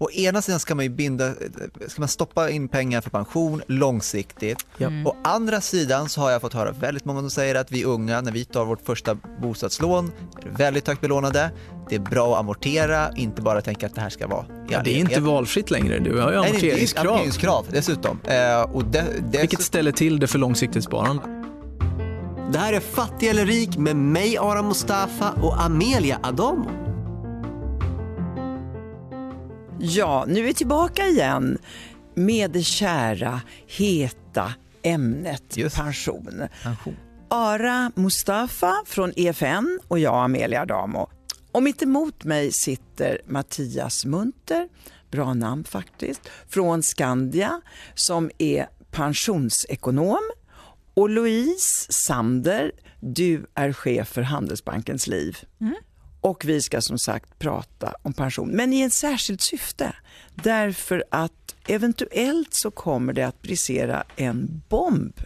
Å ena sidan ska man ju binda, ska man stoppa in pengar för pension långsiktigt. Ja. Mm. Å andra sidan så har jag fått höra väldigt många som säger att vi unga, när vi tar vårt första bostadslån, är väldigt högt belånade. Det är bra att amortera, inte bara tänka att det här ska vara Ja, det är inte valfritt längre. Du har ju Nej, det är amorteringskrav. amorteringskrav dessutom. Eh, och det, det, Vilket ställer till det för långsiktigt sparande. Det här är Fattig eller rik med mig Aram Mustafa och Amelia Adamo. Ja, nu är vi tillbaka igen med det kära, heta ämnet Just. pension. pension. Ara Mustafa från EFN och jag, Amelia Adamo. Och mitt emot mig sitter Mattias Munter, bra namn faktiskt, från Skandia som är pensionsekonom. Och Louise Sander, du är chef för Handelsbankens liv. Och vi ska som sagt prata om pension, men i ett särskilt syfte. Därför att eventuellt så kommer det att brisera en bomb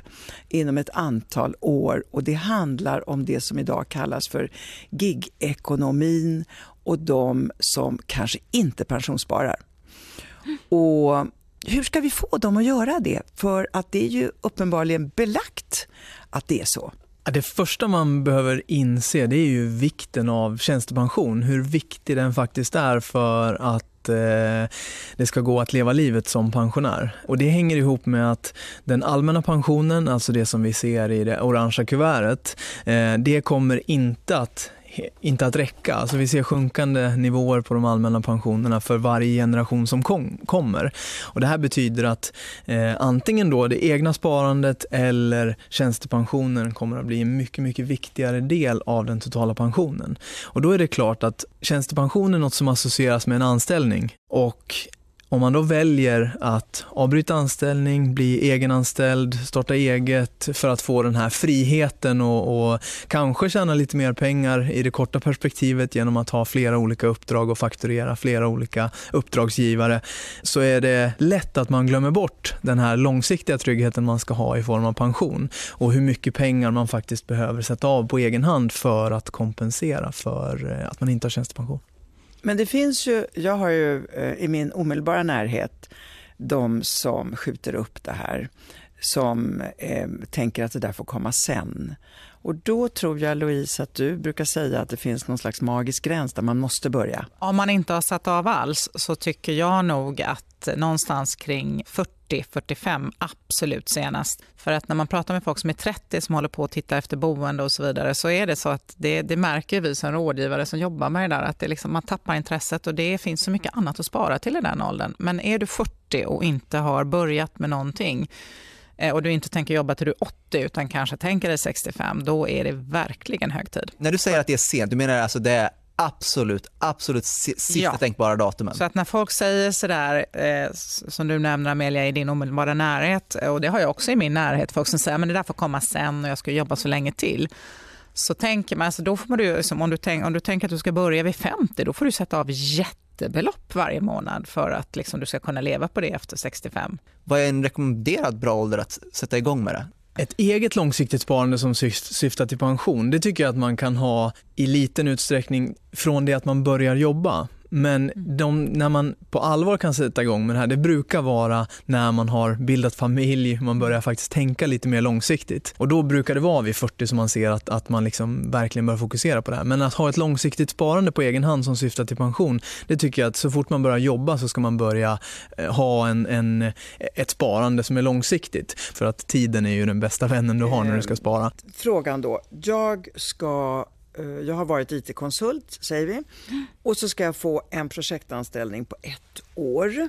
inom ett antal år och det handlar om det som idag kallas för gigekonomin och de som kanske inte pensionssparar. Och hur ska vi få dem att göra det? För att det är ju uppenbarligen belagt att det är så. Det första man behöver inse det är ju vikten av tjänstepension. Hur viktig den faktiskt är för att eh, det ska gå att leva livet som pensionär. Och Det hänger ihop med att den allmänna pensionen, alltså det som vi ser i det orangea kuvertet, eh, det kommer inte att inte att räcka. Alltså vi ser sjunkande nivåer på de allmänna pensionerna för varje generation som kom, kommer. Och det här betyder att eh, antingen då det egna sparandet eller tjänstepensionen kommer att bli en mycket, mycket viktigare del av den totala pensionen. Och då är det klart att tjänstepension är något som associeras med en anställning och om man då väljer att avbryta anställning, bli egenanställd, starta eget för att få den här friheten och, och kanske tjäna lite mer pengar i det korta perspektivet genom att ha flera olika uppdrag och fakturera flera olika uppdragsgivare så är det lätt att man glömmer bort den här långsiktiga tryggheten man ska ha i form av pension och hur mycket pengar man faktiskt behöver sätta av på egen hand för att kompensera för eh, att man inte har tjänstepension. Men det finns ju, jag har ju eh, i min omedelbara närhet de som skjuter upp det här, som eh, tänker att det där får komma sen. Och då tror jag Louise att du brukar säga att det finns någon slags magisk gräns där man måste börja. Om man inte har satt av alls så tycker jag nog att någonstans kring 40-45 absolut senast. För att när man pratar med folk som är 30 som håller på att titta efter boende och så vidare så är det så att det, det märker vi som rådgivare som jobbar med det där att det liksom, man tappar intresset och det finns så mycket annat att spara till i den åldern. Men är du 40 och inte har börjat med någonting eh, och du inte tänker jobba till du är 80 utan kanske tänker dig 65, då är det verkligen hög tid. När du säger att det är sent, du menar alltså det är absolut, absolut si- sista Ja. tänkbara datumen? Så att när folk säger sådär, eh, som du nämner Amelia, i din omedelbara närhet, och det har jag också i min närhet, folk som säger men det där får komma sen och jag ska jobba så länge till. Så tänker man, alltså då får man ju, liksom, om, du tänk, om du tänker att du ska börja vid 50, då får du sätta av jättebelopp varje månad för att liksom, du ska kunna leva på det efter 65. Vad är en rekommenderad bra ålder att sätta igång med det? Ett eget långsiktigt sparande som syftar till pension, det tycker jag att man kan ha i liten utsträckning från det att man börjar jobba. Men de, när man på allvar kan sätta igång med det här, det brukar vara när man har bildat familj, man börjar faktiskt tänka lite mer långsiktigt. Och då brukar det vara vid 40 som man ser att, att man liksom verkligen börjar fokusera på det här. Men att ha ett långsiktigt sparande på egen hand som syftar till pension, det tycker jag att så fort man börjar jobba så ska man börja eh, ha en, en, ett sparande som är långsiktigt. För att tiden är ju den bästa vännen du har när du ska spara. Frågan då, jag ska eh, jag har varit IT-konsult, säger vi, och så ska jag få en projektanställning på ett år.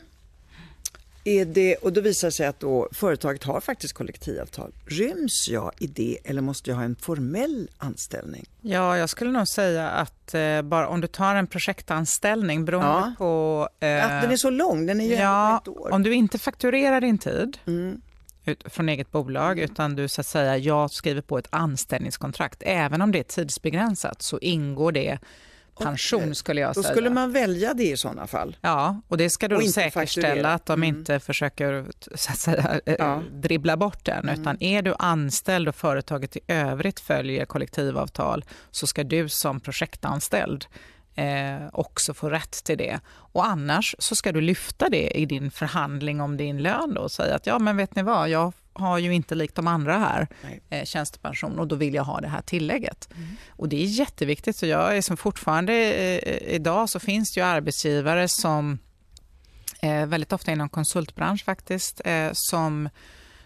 Är det, och då visar det sig att då företaget har faktiskt kollektivavtal. Ryms jag i det eller måste jag ha en formell anställning? Ja, jag skulle nog säga att eh, bara om du tar en projektanställning beroende Ja. på... eh, Att den är så lång, den är ju Ja, ett år. om du inte fakturerar din tid Mm. Ut, från eget bolag utan du så att säga, jag skriver på ett anställningskontrakt. Även om det är tidsbegränsat så ingår det pension Okej. skulle jag Då säga. skulle man välja det i sådana fall. Ja, och det ska du då säkerställa fakturera. att de Mm. inte försöker så att säga, eh, Ja. dribbla bort den. Mm. Utan är du anställd och företaget i övrigt följer kollektivavtal så ska du som projektanställd eh, också få rätt till det. Och annars så ska du lyfta det i din förhandling om din lön då och säga att ja men vet ni vad, jag har ju inte likt de andra här eh, tjänstepension och då vill jag ha det här tillägget. Mm. Och det är jätteviktigt. Så jag är som fortfarande eh, idag så finns det ju arbetsgivare som eh, väldigt ofta inom konsultbransch faktiskt eh, som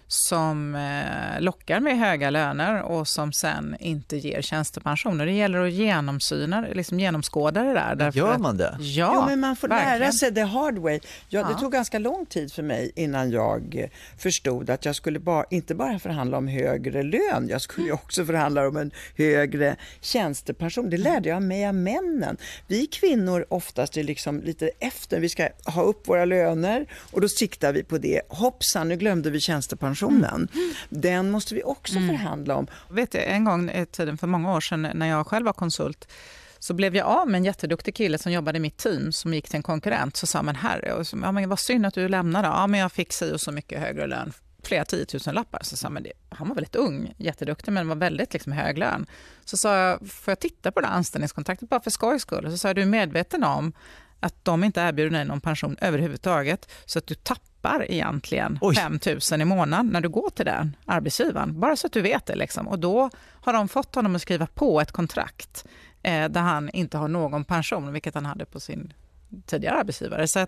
som eh, lockar med höga löner och som sen inte ger tjänstepension. det gäller att genomsyna, liksom genomskåda det där. Gör man det? Ja, jo, men man får verkligen. lära sig the hard way. Ja, ja. Det tog ganska lång tid för mig innan jag förstod att jag skulle bara, inte bara förhandla om högre lön, jag skulle också förhandla om en högre tjänstepension. Det lärde jag mig av männen. Vi kvinnor oftast är liksom lite efter, vi ska ha upp våra löner och då siktar vi på det. Hoppsan, nu glömde vi tjänstepension pensionen. Mm. Den måste vi också mm. förhandla om. Vet du, en gång i tiden, för många år sedan, när jag själv var konsult, så blev jag av med en jätteduktig kille som jobbade i mitt team som gick till en konkurrent. Så sa men herre, ja, men vad synd att du lämnade. Ja, men jag fick si och så mycket högre lön flera tiotusen lappar. Så sa men det, han var väldigt ung, jätteduktig men var väldigt liksom hög lön. Så sa jag, får jag titta på det anställningskontraktet bara för skojs skull? Så sa jag, du är medveten om att de inte erbjuder dig någon pension överhuvudtaget så att du tappar egentligen Oj. 5 000 i månaden när du går till den arbetsgivaren. Bara så att du vet det. Liksom. Och då har de fått honom att skriva på ett kontrakt eh, där han inte har någon pension, vilket han hade på sin tidigare arbetsgivare. Så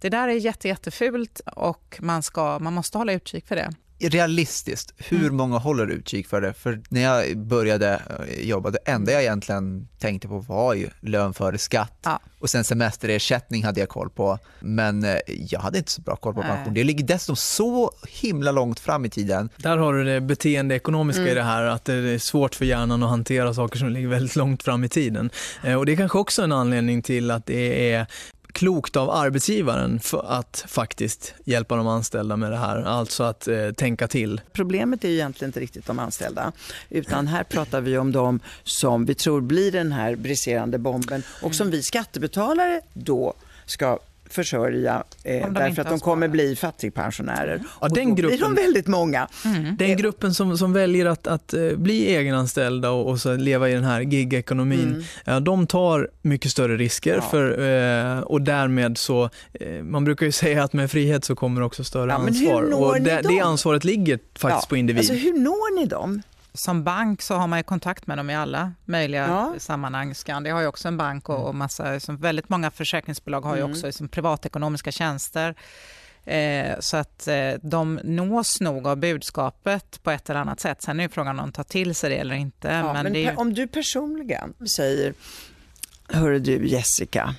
det där är jätte, jättefult och man, ska, man måste hålla utkik för det realistiskt, hur mm. många håller utkik för det? För när jag började eh, jobba, det enda jag egentligen tänkte på var ju lön före skatt ja. och sen semesterersättning hade jag koll på. Men eh, jag hade inte så bra koll på Nej. pension. Det ligger dessutom så himla långt fram i tiden. Där har du det beteendeekonomiska mm. i det här, att det är svårt för hjärnan att hantera saker som ligger väldigt långt fram i tiden. Eh, och det är kanske också en anledning till att det är klokt av arbetsgivaren för att faktiskt hjälpa de anställda med det här, alltså att eh, tänka till. Problemet är ju egentligen inte riktigt de anställda, utan här pratar vi om de som vi tror blir den här briserande bomben och som vi skattebetalare då ska försörja eh, därför att de kommer bli fattigpensionärer. Ja, och den då gruppen, blir de väldigt många. Mm. Den gruppen som, som väljer att, att eh, bli egenanställda och, och så leva i den här gigekonomin, mm. ja, de tar mycket större risker ja. för, eh, och därmed så, eh, man brukar ju säga att med frihet så kommer också större ja, ansvar. och det, det, ansvaret ligger faktiskt på individ. Alltså, hur når ni dem? Som bank så har man ju kontakt med dem i alla möjliga ja. sammanhang. Skandia har ju också en bank och, och massa, som väldigt många försäkringsbolag har ju mm. också liksom, privatekonomiska tjänster. Eh, så att eh, de nås nog av budskapet på ett eller annat sätt. Sen är ju frågan om de tar till sig det eller inte. Ja, men, men ju... om du personligen säger, hörru du Jessica,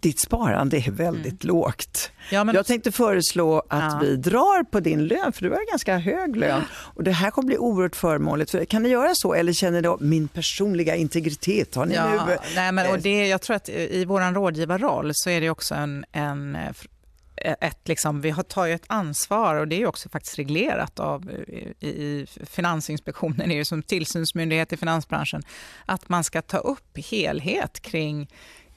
ditt sparande är väldigt mm. lågt. Ja, men... Jag tänkte föreslå att ja. vi drar på din lön, för du har ganska hög lön. Och det här kommer bli oerhört förmånligt. Kan ni göra så eller känner ni min personliga integritet? Har ni ja, nu... Nej, men, och det, jag tror att i vår rådgivarroll så är det också en, en ett, liksom, vi tar ju ett ansvar och det är också faktiskt reglerat av i, i Finansinspektionen, är ju som tillsynsmyndighet i finansbranschen, att man ska ta upp helhet kring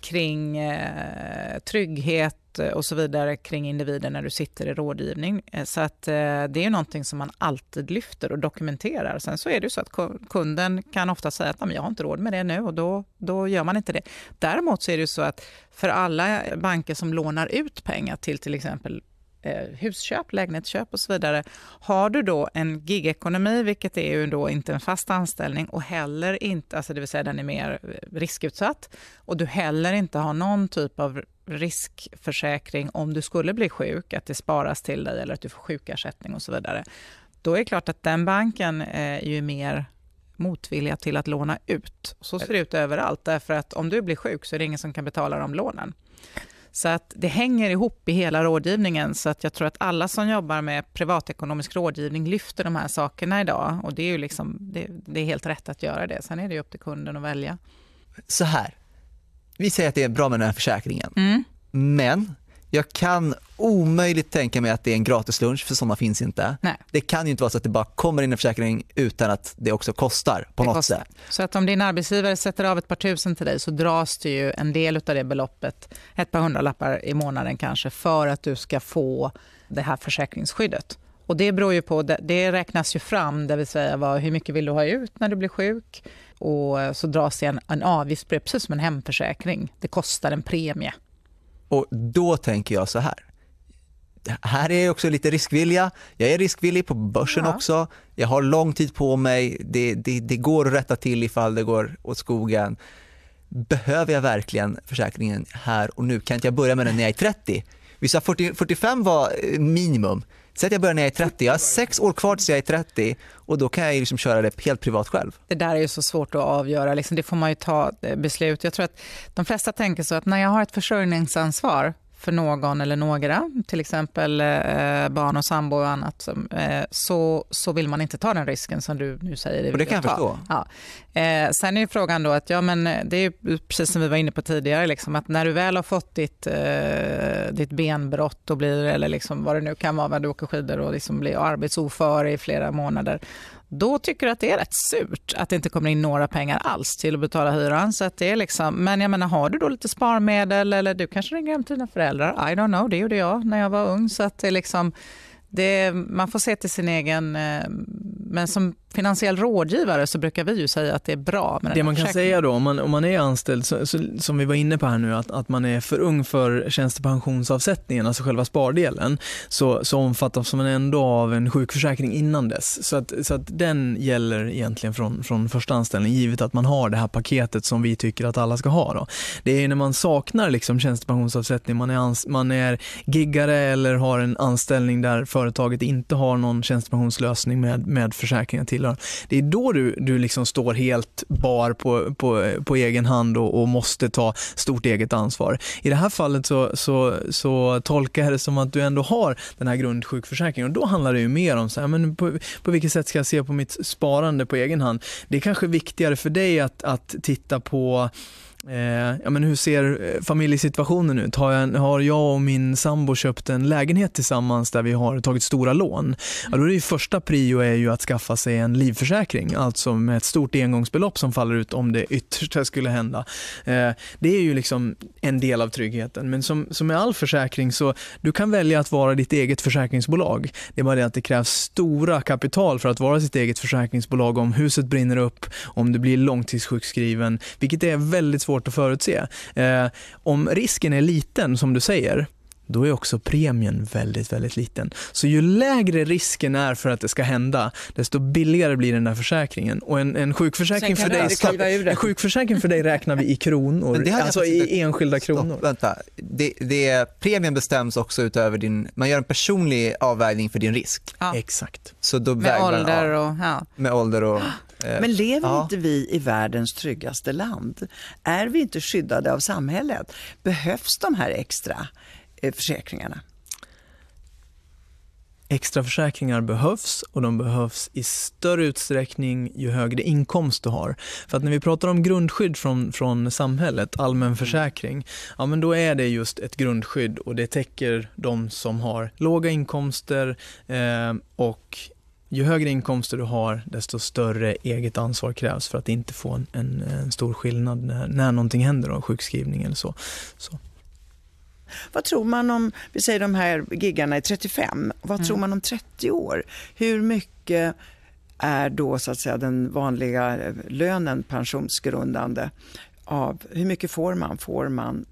kring eh, trygghet och så vidare kring individen när du sitter i rådgivning. Eh, så att eh, det är någonting som man alltid lyfter och dokumenterar. Sen så är det ju så att kunden kan ofta säga att jag har inte råd med det nu och då, då gör man inte det. Däremot så är det ju så att för alla banker som lånar ut pengar till till exempel Eh, husköp, lägenhetsköp och så vidare. Har du då en gigekonomi, vilket är ju då inte en fast anställning och heller inte, alltså det vill säga den är mer riskutsatt och du heller inte har någon typ av riskförsäkring om du skulle bli sjuk, att det sparas till dig eller att du får sjukersättning och så vidare. Då är det klart att den banken eh, är ju mer motvilliga till att låna ut. Så ser det ut överallt, därför att om du blir sjuk så är det ingen som kan betala de lånen. Så att det hänger ihop i hela rådgivningen. Så att jag tror att alla som jobbar med privatekonomisk rådgivning lyfter de här sakerna idag. Och det är ju liksom, det, det är helt rätt att göra det. Sen är det upp till kunden att välja. Så här, vi säger att det är bra med den här försäkringen. Mm. Men jag kan omöjligt tänka mig att det är en gratislunch, för sådana finns inte. Nej. Det kan ju inte vara så att det bara kommer in en försäkring utan att det också kostar på det något kostar. sätt. Så att om din arbetsgivare sätter av ett par tusen till dig så dras det ju en del av det beloppet, ett par hundralappar i månaden kanske, för att du ska få det här försäkringsskyddet. Och det beror ju på, det räknas ju fram, det vill säga vad, hur mycket vill du ha ut när du blir sjuk? Och så dras det en, en avgift precis som en hemförsäkring. Det kostar en premie. Och då tänker jag så här. Här är också lite riskvilja. Jag är riskvillig på börsen ja. också. Jag har lång tid på mig. Det, det, det går att rätta till ifall det går åt skogen. Behöver jag verkligen försäkringen här och nu? Kan inte jag börja med den när jag är 30? Vi sa 40, 45 var eh, minimum. Säg att jag börjar när jag är 30, jag har sex år kvar tills jag är 30 och då kan jag liksom köra det helt privat själv. Det där är ju så svårt att avgöra, liksom, det får man ju ta eh, beslut. Jag tror att de flesta tänker så att när jag har ett försörjningsansvar för någon eller några, till exempel eh, barn och sambo och annat, eh, så, så vill man inte ta den risken som du nu säger. Och det kan jag förstå. Ja. Eh, sen är frågan då att, ja men det är precis som vi var inne på tidigare, liksom, att när du väl har fått ditt, eh, ditt benbrott och blir, eller liksom vad det nu kan vara, när du åker skidor och liksom blir arbetsoför i flera månader, då tycker du att det är rätt surt att det inte kommer in några pengar alls till att betala hyran. Så att det är liksom, men jag menar, har du då lite sparmedel eller du kanske ringer hem till dina föräldrar? I don't know, det gjorde jag när jag var ung. Så att det är liksom, det, man får se till sin egen... Eh, men som finansiell rådgivare så brukar vi ju säga att det är bra med Det man kan säga då, om man, om man är anställd, så, så, som vi var inne på här nu, att, att man är för ung för tjänstepensionsavsättningen, alltså själva spardelen, så, så omfattas man ändå av en sjukförsäkring innan dess. Så att, så att den gäller egentligen från, från första anställning, givet att man har det här paketet som vi tycker att alla ska ha. Då. Det är när man saknar liksom tjänstepensionsavsättning, man är, ans, man är giggare eller har en anställning där företaget inte har någon tjänstepensionslösning med, med försäkringar till tillhör. Det är då du, du liksom står helt bar på, på, på egen hand och, och, måste ta stort eget ansvar. I det här fallet så, så, så tolkar jag det som att du ändå har den här grundsjukförsäkringen och då handlar det ju mer om så här, men på, på vilket sätt ska jag se på mitt sparande på egen hand. Det är kanske viktigare för dig att, att titta på Eh, ja, men hur ser eh, familjesituationen ut? Har jag, har jag och min sambo köpt en lägenhet tillsammans där vi har tagit stora lån? Ja, då är det första prio är ju att skaffa sig en livförsäkring, alltså med ett stort engångsbelopp som faller ut om det yttersta skulle hända. Eh, det är ju liksom en del av tryggheten, men som, som med all försäkring så du kan välja att vara ditt eget försäkringsbolag. Det är bara det att det krävs stora kapital för att vara sitt eget försäkringsbolag om huset brinner upp, om du blir långtidssjukskriven, vilket är väldigt svårt att förutse. Eh, om risken är liten, som du säger, då är också premien väldigt, väldigt liten. Så ju lägre risken är för att det ska hända, desto billigare blir den där försäkringen. Och en, en, sjukförsäkring, för dig, en sjukförsäkring för dig räknar vi i kronor, alltså i enskilda kronor. Stopp, vänta. Det, det, premien bestäms också utöver din, man gör en personlig avvägning för din risk. Ja. Exakt. Så då med, ålder och, ja. med ålder och... Eh, Men lever ja. inte vi i världens tryggaste land? Är vi inte skyddade av samhället? Behövs de här extra eh, försäkringarna? Extra försäkringar behövs och de behövs i större utsträckning ju högre inkomst du har. För att när vi pratar om grundskydd från, från samhället, allmän försäkring, ja men då är det just ett grundskydd och det täcker de som har låga inkomster eh, och ju högre inkomster du har, desto större eget ansvar krävs för att inte få en, en, en stor skillnad när, när någonting händer, då, sjukskrivning eller så. så. Vad tror man om, vi säger de här giggarna är 35, vad mm. tror man om 30 år? Hur mycket är då så att säga den vanliga lönen pensionsgrundande? Av, hur mycket får man? Får man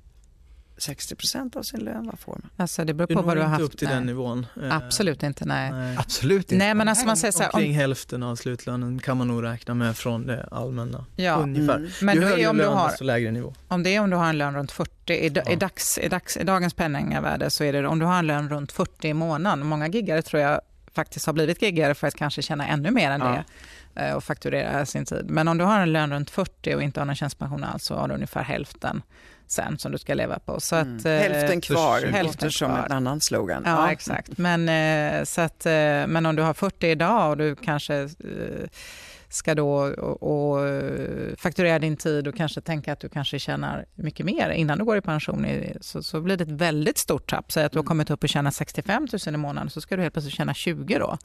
60% av sin lön? Vad får man? Alltså, det beror på vad du har haft. upp till nej. den nivån. Eh, Absolut inte, nej. nej. Absolut inte. Nej, men alltså man säger så här, Omkring om... hälften av slutlönen kan man nog räkna med från det allmänna. Ja. Ungefär. Mm. Men Ju högre om lön, du har, desto lägre nivå. Om det är om du har en lön runt 40, i, ja. i, dags, i, dags, i dagens penningvärde så är det om du har en lön runt 40 i månaden. Många giggare tror jag faktiskt har blivit giggare för att kanske tjäna ännu mer än ja. det eh, och fakturera sin tid. Men om du har en lön runt 40 och inte har någon tjänstepension alls så har du ungefär hälften sen som du ska leva på. Så mm. att, mm. Hälften kvar, hälften som en annan slogan. Ja, ja. exakt. Men, eh, så att, eh, men om du har 40 idag och du kanske ska då och, och fakturera din tid och kanske tänka att du kanske tjänar mycket mer innan du går i pension, så, så blir det ett väldigt stort tapp. Säg att du har mm. kommit upp och tjänar 65 000 i månaden, så ska du helt plötsligt tjäna 20 då.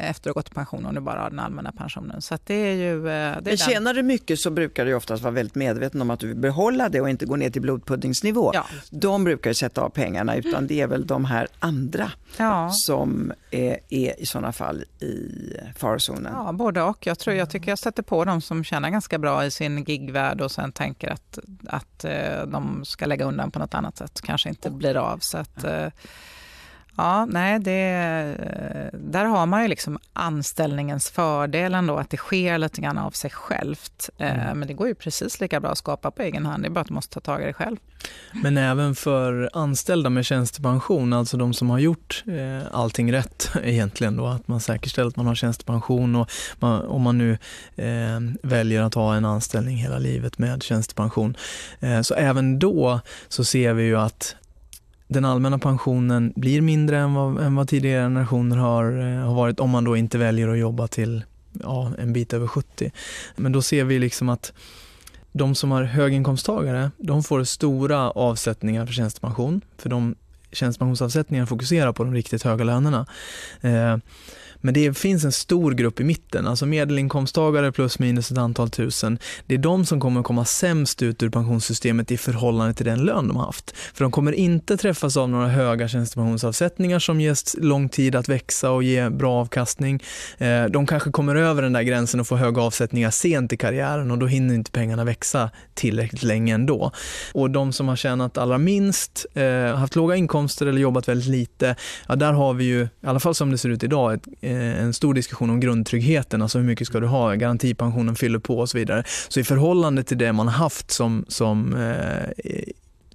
Efter att ha gått i pension om du bara har den allmänna pensionen. Så det är ju... Det är Men tjänar du mycket så brukar du oftast vara väldigt medveten om att du vill behålla det och inte gå ner till blodpuddingsnivå. Ja. De brukar sätta av pengarna utan det är väl de här andra ja. som är, är i sådana fall i farozonen. Ja, både och. Jag, tror, jag tycker jag sätter på de som tjänar ganska bra i sin gigvärld och sen tänker att, att eh, de ska lägga undan på något annat sätt. Kanske inte blir av. Så att, eh, Ja, nej, det, där har man ju liksom anställningens fördel ändå, att det sker lite grann av sig självt. Eh, mm. Men det går ju precis lika bra att skapa på egen hand, det är bara att du måste ta tag i det själv. Men även för anställda med tjänstepension, alltså de som har gjort eh, allting rätt egentligen då, att man säkerställer att man har tjänstepension och man, om man nu eh, väljer att ha en anställning hela livet med tjänstepension. Eh, så även då så ser vi ju att den allmänna pensionen blir mindre än vad, än vad tidigare generationer har, eh, har varit om man då inte väljer att jobba till ja, en bit över 70. Men då ser vi liksom att de som har höginkomsttagare, de får stora avsättningar för tjänstepension, för de tjänstepensionsavsättningarna fokuserar på de riktigt höga lönerna. Eh, men det finns en stor grupp i mitten, alltså medelinkomsttagare plus minus ett antal tusen. Det är de som kommer komma sämst ut ur pensionssystemet i förhållande till den lön de har haft. För de kommer inte träffas av några höga tjänstepensionsavsättningar som ges lång tid att växa och ge bra avkastning. Eh, de kanske kommer över den där gränsen och får höga avsättningar sent i karriären och då hinner inte pengarna växa tillräckligt länge ändå. Och de som har tjänat allra minst, eh, haft låga inkomster eller jobbat väldigt lite, ja, där har vi ju, i alla fall som det ser ut idag, ett Eh, en stor diskussion om grundtryggheten, alltså hur mycket ska du ha, garantipensionen fyller på och så vidare. Så i förhållande till det man har haft som, som eh,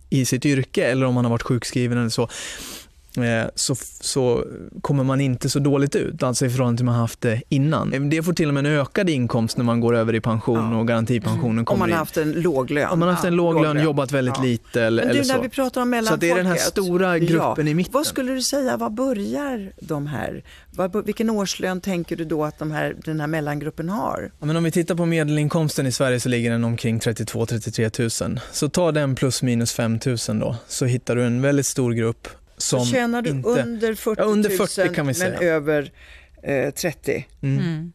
i sitt yrke eller om man har varit sjukskriven eller så, så, så kommer man inte så dåligt ut, alltså i förhållande till man haft det innan. Eh, det får till och med en ökad inkomst när man går över i pension ja. och garantipensionen kommer Om man har haft en låg lön. Om man har haft en låg, lön, jobbat väldigt ja. lite eller, Men du, eller när vi pratar om mellanfolket. Så det är den här stora gruppen i mitten. Vad skulle du säga, vad börjar de här, vilken årslön tänker du då att de här, den här mellangruppen har? Ja, men om vi tittar på medelinkomsten i Sverige så ligger den omkring 32-33 000. Så ta den plus minus 5 000 då, så hittar du en väldigt stor grupp som så tjänar du inte, under 40 000 ja, under 40 kan vi säga. men över eh, 30 mm. Mm.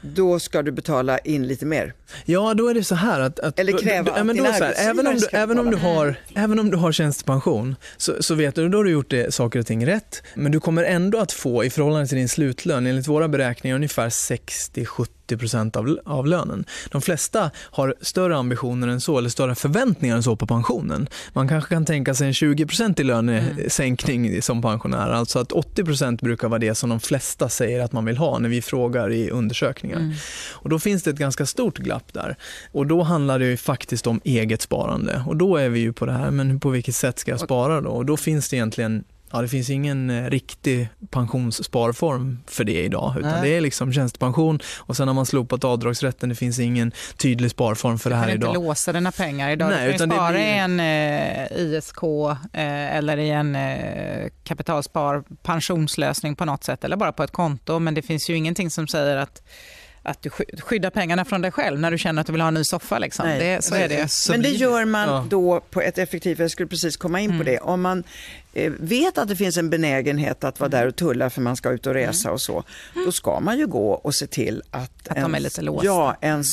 Då ska du betala in lite mer. Ja, då är det så här att... att Eller kräva att din även om, du, även, om du har, även om du har tjänstepension så, så vet du, då har du gjort det, saker och ting rätt. Men du kommer ändå att få, i förhållande till din slutlön, enligt våra beräkningar ungefär 60-70 80 av, av lönen. De flesta har större ambitioner än så, eller större förväntningar än så på pensionen. Man kanske kan tänka sig en 20% i lönesänkning mm. som pensionär. Alltså att 80% brukar vara det som de flesta säger att man vill ha när vi frågar i undersökningar. Mm. Och Då finns det ett ganska stort glapp där. Och Då handlar det ju faktiskt om eget sparande. Och Då är vi ju på det här, men på vilket sätt ska jag spara då? Och Då finns det egentligen Ja, det finns ingen eh, riktig pensionssparform för det idag, utan Nej. det är liksom tjänstepension och sen har man slopat avdragsrätten. Det finns ingen tydlig sparform för du det här idag. Du kan inte låsa dina pengar idag. Nej, du kan spara blir... i en eh, ISK eh, eller i en eh, kapitalspar pensionslösning på något sätt eller bara på ett konto, men det finns ju ingenting som säger att att du skyddar pengarna från dig själv när du känner att du vill ha en ny soffa. Liksom. Det, så är det. Men det gör man då på ett effektivt, jag skulle precis komma in på mm. det, om man vet att det finns en benägenhet att vara där och tulla för man ska ut och resa och så, då ska man ju gå och se till att, att ens, ja, ens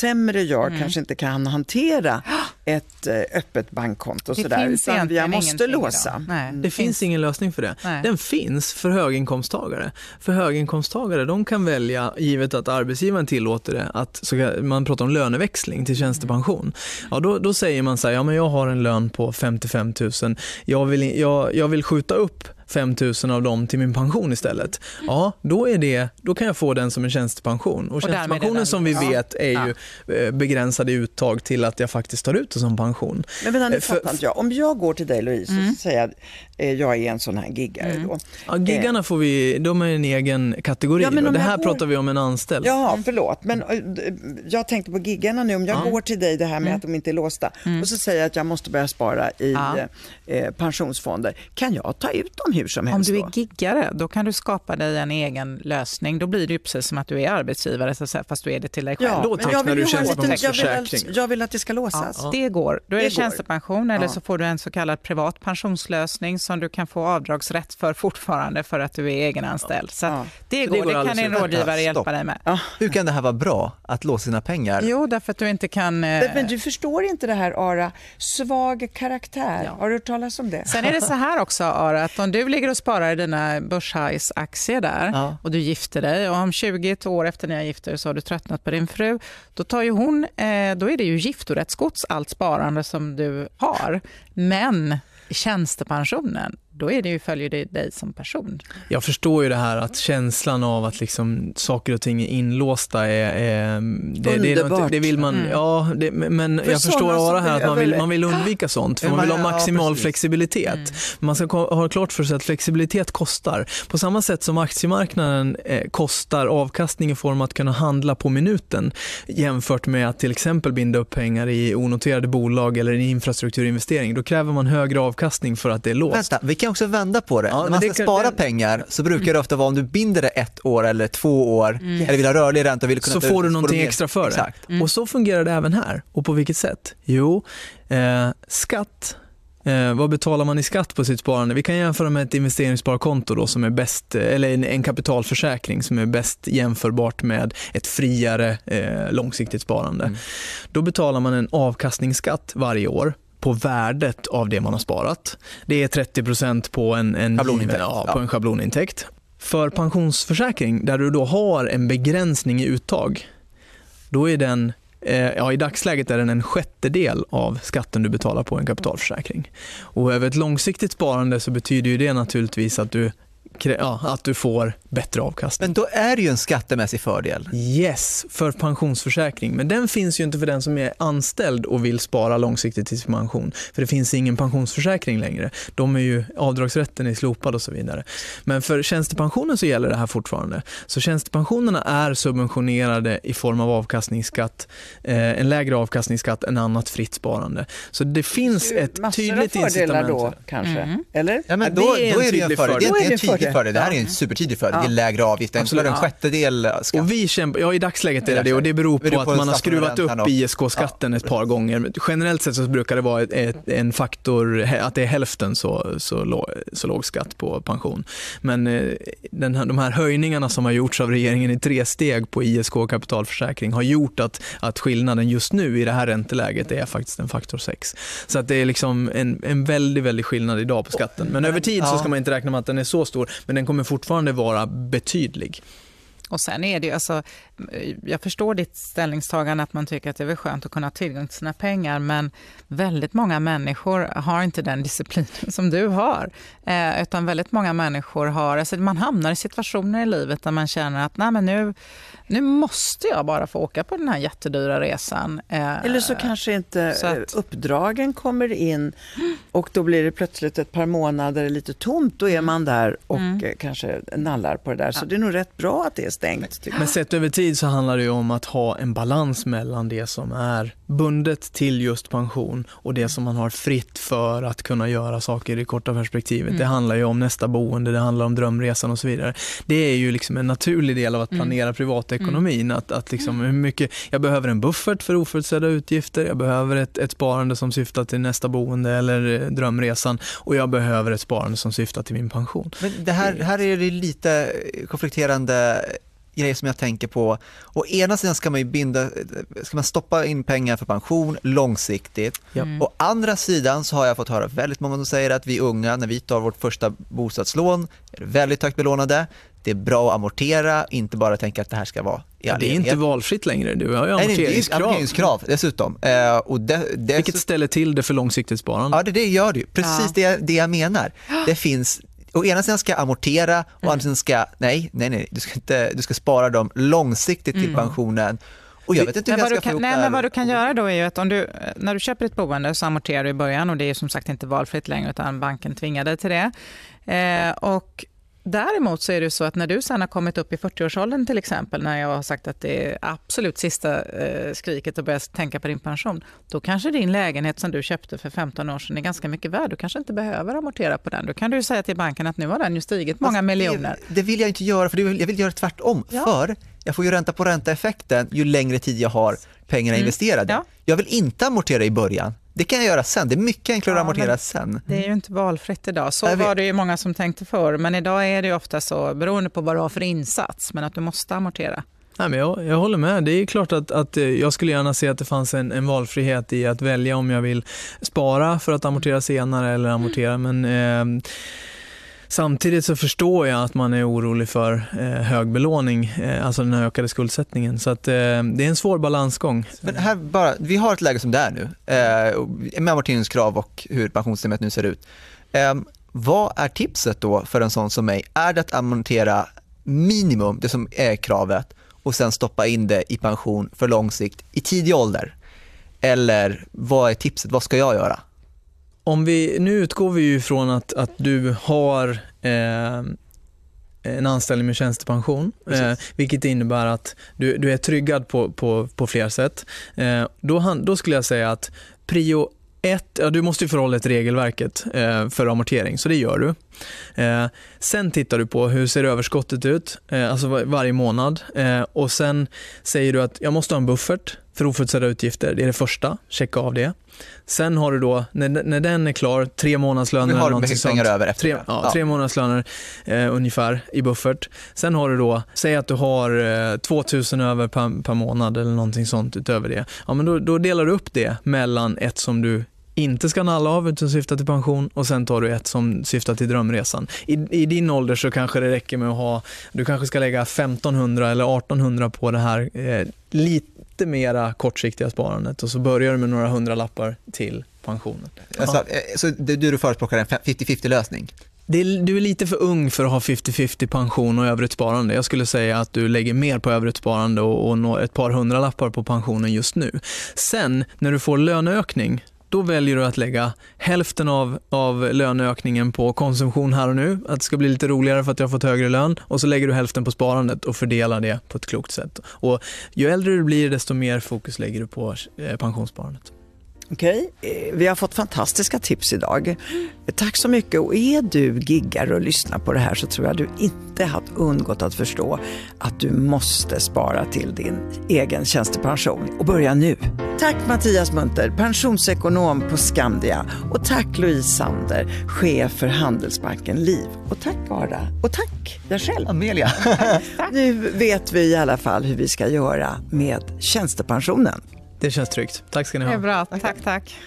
sämre jag mm. kanske inte kan hantera ett eh, öppet bankkonto. Det sådär, finns utan jag måste låsa. Nej, det, det finns, finns ingen lösning för det. Nej. Den finns för höginkomsttagare. För höginkomsttagare de kan välja, givet att arbetsgivaren tillåter det, att så man pratar om löneväxling till tjänstepension. Ja, då, då säger man så här, ja, men jag har en lön på 55 000, jag vill, jag, jag vill skjuta upp 5 000 av dem till min pension istället. Ja, då, är det, då kan jag få den som en tjänstepension. Och, och tjänstepensionen som vi ja. vet är ju ja. begränsade uttag till att jag faktiskt tar ut det som pension. Men vänta, nu fattar inte jag. Om jag går till dig Louise mm. och säger att eh, jag är en sån här giggare mm. då. Ja, giggarna får vi, de är en egen kategori. Ja, det här går... pratar vi om en anställd. Ja, förlåt. Men eh, jag tänkte på giggarna nu. Om jag går till dig, det här med mm. att de inte är låsta, mm. och så säger jag att jag måste börja spara i eh, pensionsfonder. Kan jag ta ut dem hur som helst. Om du är giggare, då kan du skapa dig en egen lösning. Då blir det ju precis som att du är arbetsgivare, fast du är det till dig själv. Ja, då tecknar du tjänstepensionsförsäkring. Jag, jag vill att det ska låsas. Ja, det går. Då är det, det tjänstepension eller ja. så får du en så kallad privat pensionslösning som du kan få avdragsrätt för fortfarande för att du är egenanställd. Så ja. det, går, det, går det kan din rådgivare hjälpa dig med. Ja. Hur kan det här vara bra, att låsa sina pengar? Jo, därför att du inte kan... Eh... Men du förstår inte det här, Ara. Svag karaktär. Ja. Har du hört talas om det? Sen är det så här också, Ara, att om du ligger och sparar i dina börshajs-aktier där ja. och du gifter dig och om 20 år efter ni har gift er så har du tröttnat på din fru, då tar ju hon, eh, då är det ju giftorättsgods allt sparande som du har. Men tjänstepensionen, då är det ju, följer det dig som person. Jag förstår ju det här att känslan av att liksom saker och ting är inlåsta är... är det, Underbart. Det, det vill man, mm. ja, det, men för jag förstår bara här att man vill, man vill undvika sånt, för man vill ha maximal ja, flexibilitet. Mm. Man ska ha klart för sig att flexibilitet kostar. På samma sätt som aktiemarknaden eh, kostar avkastning i form av att kunna handla på minuten jämfört med att till exempel binda upp pengar i onoterade bolag eller en infrastrukturinvestering. Då kräver man högre avkastning för att det är låst. Vänta, kan också vända på det. Ja, När man ska spara kan... pengar så brukar det ofta vara om du binder det ett år eller två år mm. eller vill ha rörlig ränta och vill kunna Så får du någonting extra för det. Mm. Och så fungerar det även här. Och på vilket sätt? Jo, eh, skatt Eh, vad betalar man i skatt på sitt sparande? Vi kan jämföra med ett investeringssparkonto då, som är bäst, eller en, en kapitalförsäkring som är bäst jämförbart med ett friare eh, långsiktigt sparande. Mm. Då betalar man en avkastningsskatt varje år på värdet av det man har sparat. Det är 30 på en, en, schablonintäkt. Ja, på en schablonintäkt. För pensionsförsäkring, där du då har en begränsning i uttag, då är den eh, Ja, I dagsläget är den en sjättedel av skatten du betalar på en kapitalförsäkring. Och över ett långsiktigt sparande så betyder ju det naturligtvis att du ja, att du får bättre avkastning. Men då är det ju en skattemässig fördel. Yes, för pensionsförsäkring. Men den finns ju inte för den som är anställd och vill spara långsiktigt till sin pension. För det finns ingen pensionsförsäkring längre. De är ju, avdragsrätten är slopad och så vidare. Men för tjänstepensionen så gäller det här fortfarande. Så tjänstepensionerna är subventionerade i form av avkastningsskatt, eh, en lägre avkastningsskatt än annat fritt sparande. Så det finns det ett tydligt incitament. då kanske, mm. eller? Ja, men då, då är det en fördel. Det är en tydlig fördel. Det här är en supertydlig fördel. Det är lägre avgift, en, en sjättedel skatt. Och vi kämpar, ja i dagsläget är det det och det beror på, att man har skruvat upp ISK-skatten ett par gånger. Generellt sett så brukar det vara ett, en faktor, att det är hälften så, så, låg, så låg skatt på pension. Men eh, här, de här höjningarna som har gjorts av regeringen i tre steg på ISK och kapitalförsäkring har gjort att, att skillnaden just nu i det här ränteläget är faktiskt en faktor 6. Så att det är liksom en, en väldigt, väldigt skillnad idag på skatten. Men över tid så ska man inte räkna med att den är så stor, men den kommer fortfarande vara betydlig. Och sen är det ju, alltså, eh, jag förstår ditt ställningstagande att man tycker att det är skönt att kunna ha tillgång till sina pengar, men väldigt många människor har inte den disciplinen som du har. Eh, utan väldigt många människor har, alltså man hamnar i situationer i livet där man känner att nej men nu, nu måste jag bara få åka på den här jättedyra resan. Eh, Eller så kanske inte så att, uppdragen kommer in och då blir det plötsligt ett par månader lite tomt. Då är man där och mm. kanske nallar på det där. Så ja. det är nog rätt bra att det är stängt. Men sett över tid så handlar det om att ha en balans mellan det som är bundet till just pension och det som man har fritt för att kunna göra saker i det korta perspektivet. Mm. Det handlar ju om nästa boende, det handlar om drömresan och så vidare. Det är ju liksom en naturlig del av att planera mm. Privatekonomin. Mm. Att, att liksom hur mycket, jag behöver en buffert för oförutsedda utgifter, jag behöver ett, ett sparande som syftar till nästa boende eller drömresan och jag behöver ett sparande som syftar till min pension. Men det här, här är det lite konflikterande grejer som jag tänker på. Å ena sidan ska man ju binda, ska man stoppa in pengar för pension långsiktigt. Mm. Å andra sidan så har jag fått höra väldigt många som säger att vi unga, när vi tar vårt första bostadslån, är väldigt högt belånade. Det är bra att amortera, inte bara tänka att det här ska vara Ja, det är inte valfritt längre, du har ju amorteringskrav. Nej, amorteringskrav dessutom. Eh, och det, det, Vilket ställer till det för långsiktigt sparande. Ja, det, det gör det ju. Precis ja. det, det jag menar. Det finns å ena sidan ska jag amortera och mm. andra sidan ska, nej, nej, nej, du ska, inte, du ska spara dem långsiktigt till mm. pensionen. Och jag vet inte hur jag ska kan, nej, men Vad du kan göra då är ju att om du, när du köper ett boende så amorterar du i början och det är som sagt inte valfritt längre utan banken tvingar dig till det. Eh, och Däremot så är det så att när du sen har kommit upp i 40-årsåldern till exempel, när jag har sagt att det är absolut sista eh, skriket att börja tänka på din pension, då kanske din lägenhet som du köpte för 15 år sedan är ganska mycket värd. Du kanske inte behöver amortera på den. Då kan du säga till banken att nu har den ju stigit många alltså, miljoner. Det, det, vill jag inte göra, för jag vill göra tvärtom. Ja. För jag får ju ränta på ränta-effekten ju längre tid jag har pengarna mm. investerade. Ja. Jag vill inte amortera i början det kan jag göra sen. Det är mycket enklare ja, att amortera sen. Det är ju inte valfritt idag. Så var det ju många som tänkte förr, men idag är det ju ofta så, beroende på vad du har för insats, men att du måste amortera. Nej, men jag, jag håller med. Det är klart att, att eh, jag skulle gärna se att det fanns en, en valfrihet i att välja om jag vill spara för att amortera senare eller amortera. Men eh, Samtidigt så förstår jag att man är orolig för eh, hög belåning, eh, alltså den ökade skuldsättningen. Så att, eh, det är en svår balansgång. Men här bara, vi har ett läge som det är nu, eh, med amorteringskrav och hur pensionssystemet nu ser ut. Eh, vad är tipset då för en sån som mig? Är det att amortera minimum, det som är kravet, och sen stoppa in det i pension för lång sikt i tidig ålder? Eller vad är tipset? Vad ska jag göra? Om vi, nu utgår vi ju från att, att du har eh, en anställning med tjänstepension, eh, vilket innebär att du, du är tryggad på, på, på flera sätt. Eh, då, då skulle jag säga att prio ett, ja, du måste ju förhålla dig till regelverket eh, för amortering, så det gör du. Eh, sen tittar du på hur ser överskottet ut, eh, alltså var, varje månad. Eh, och Sen säger du att jag måste ha en buffert för oförutsedda utgifter. Det är det första, checka av det. Sen har du då, när, när den är klar, tre månadslöner. Nu har du mycket pengar över efter tre, ja, ja. tre månadslöner eh, ungefär i buffert. Sen har du då, säg att du har eh, 2000 över per, per, månad eller någonting sånt utöver det. Ja, men då, då delar du upp det mellan ett som du inte ska nalla av utan syftar till pension och sen tar du ett som syftar till drömresan. I, I, din ålder så kanske det räcker med att ha, du kanske ska lägga 1500 eller 1800 på det här eh, lite mera kortsiktiga sparandet och så börjar du med några hundra lappar till pensionen. Alltså. Eh, så du, du förespråkar en 50-50 lösning? Är, du är lite för ung för att ha 50-50 pension och övrigt sparande. Jag skulle säga att du lägger mer på övrigt sparande och, och ett par hundra lappar på pensionen just nu. Sen när du får löneökning då väljer du att lägga hälften av, av löneökningen på konsumtion här och nu, att det ska bli lite roligare för att jag har fått högre lön och så lägger du hälften på sparandet och fördelar det på ett klokt sätt. Och ju äldre du blir desto mer fokus lägger du på eh, pensionssparandet. Okej, okay. Eh, vi har fått fantastiska tips idag. Tack så mycket och är du giggar och lyssnar på det här så tror jag du inte har undgått att förstå att du måste spara till din egen tjänstepension och börja nu. Tack Mattias Munter, pensionsekonom på Skandia och tack Louise Sander, chef för Handelsbanken Liv. Och tack Ara och tack jag själv. Amelia. nu vet vi i alla fall hur vi ska göra med tjänstepensionen. Det känns tryggt. Tack ska ni ha. Det är bra. Tack, tack. tack.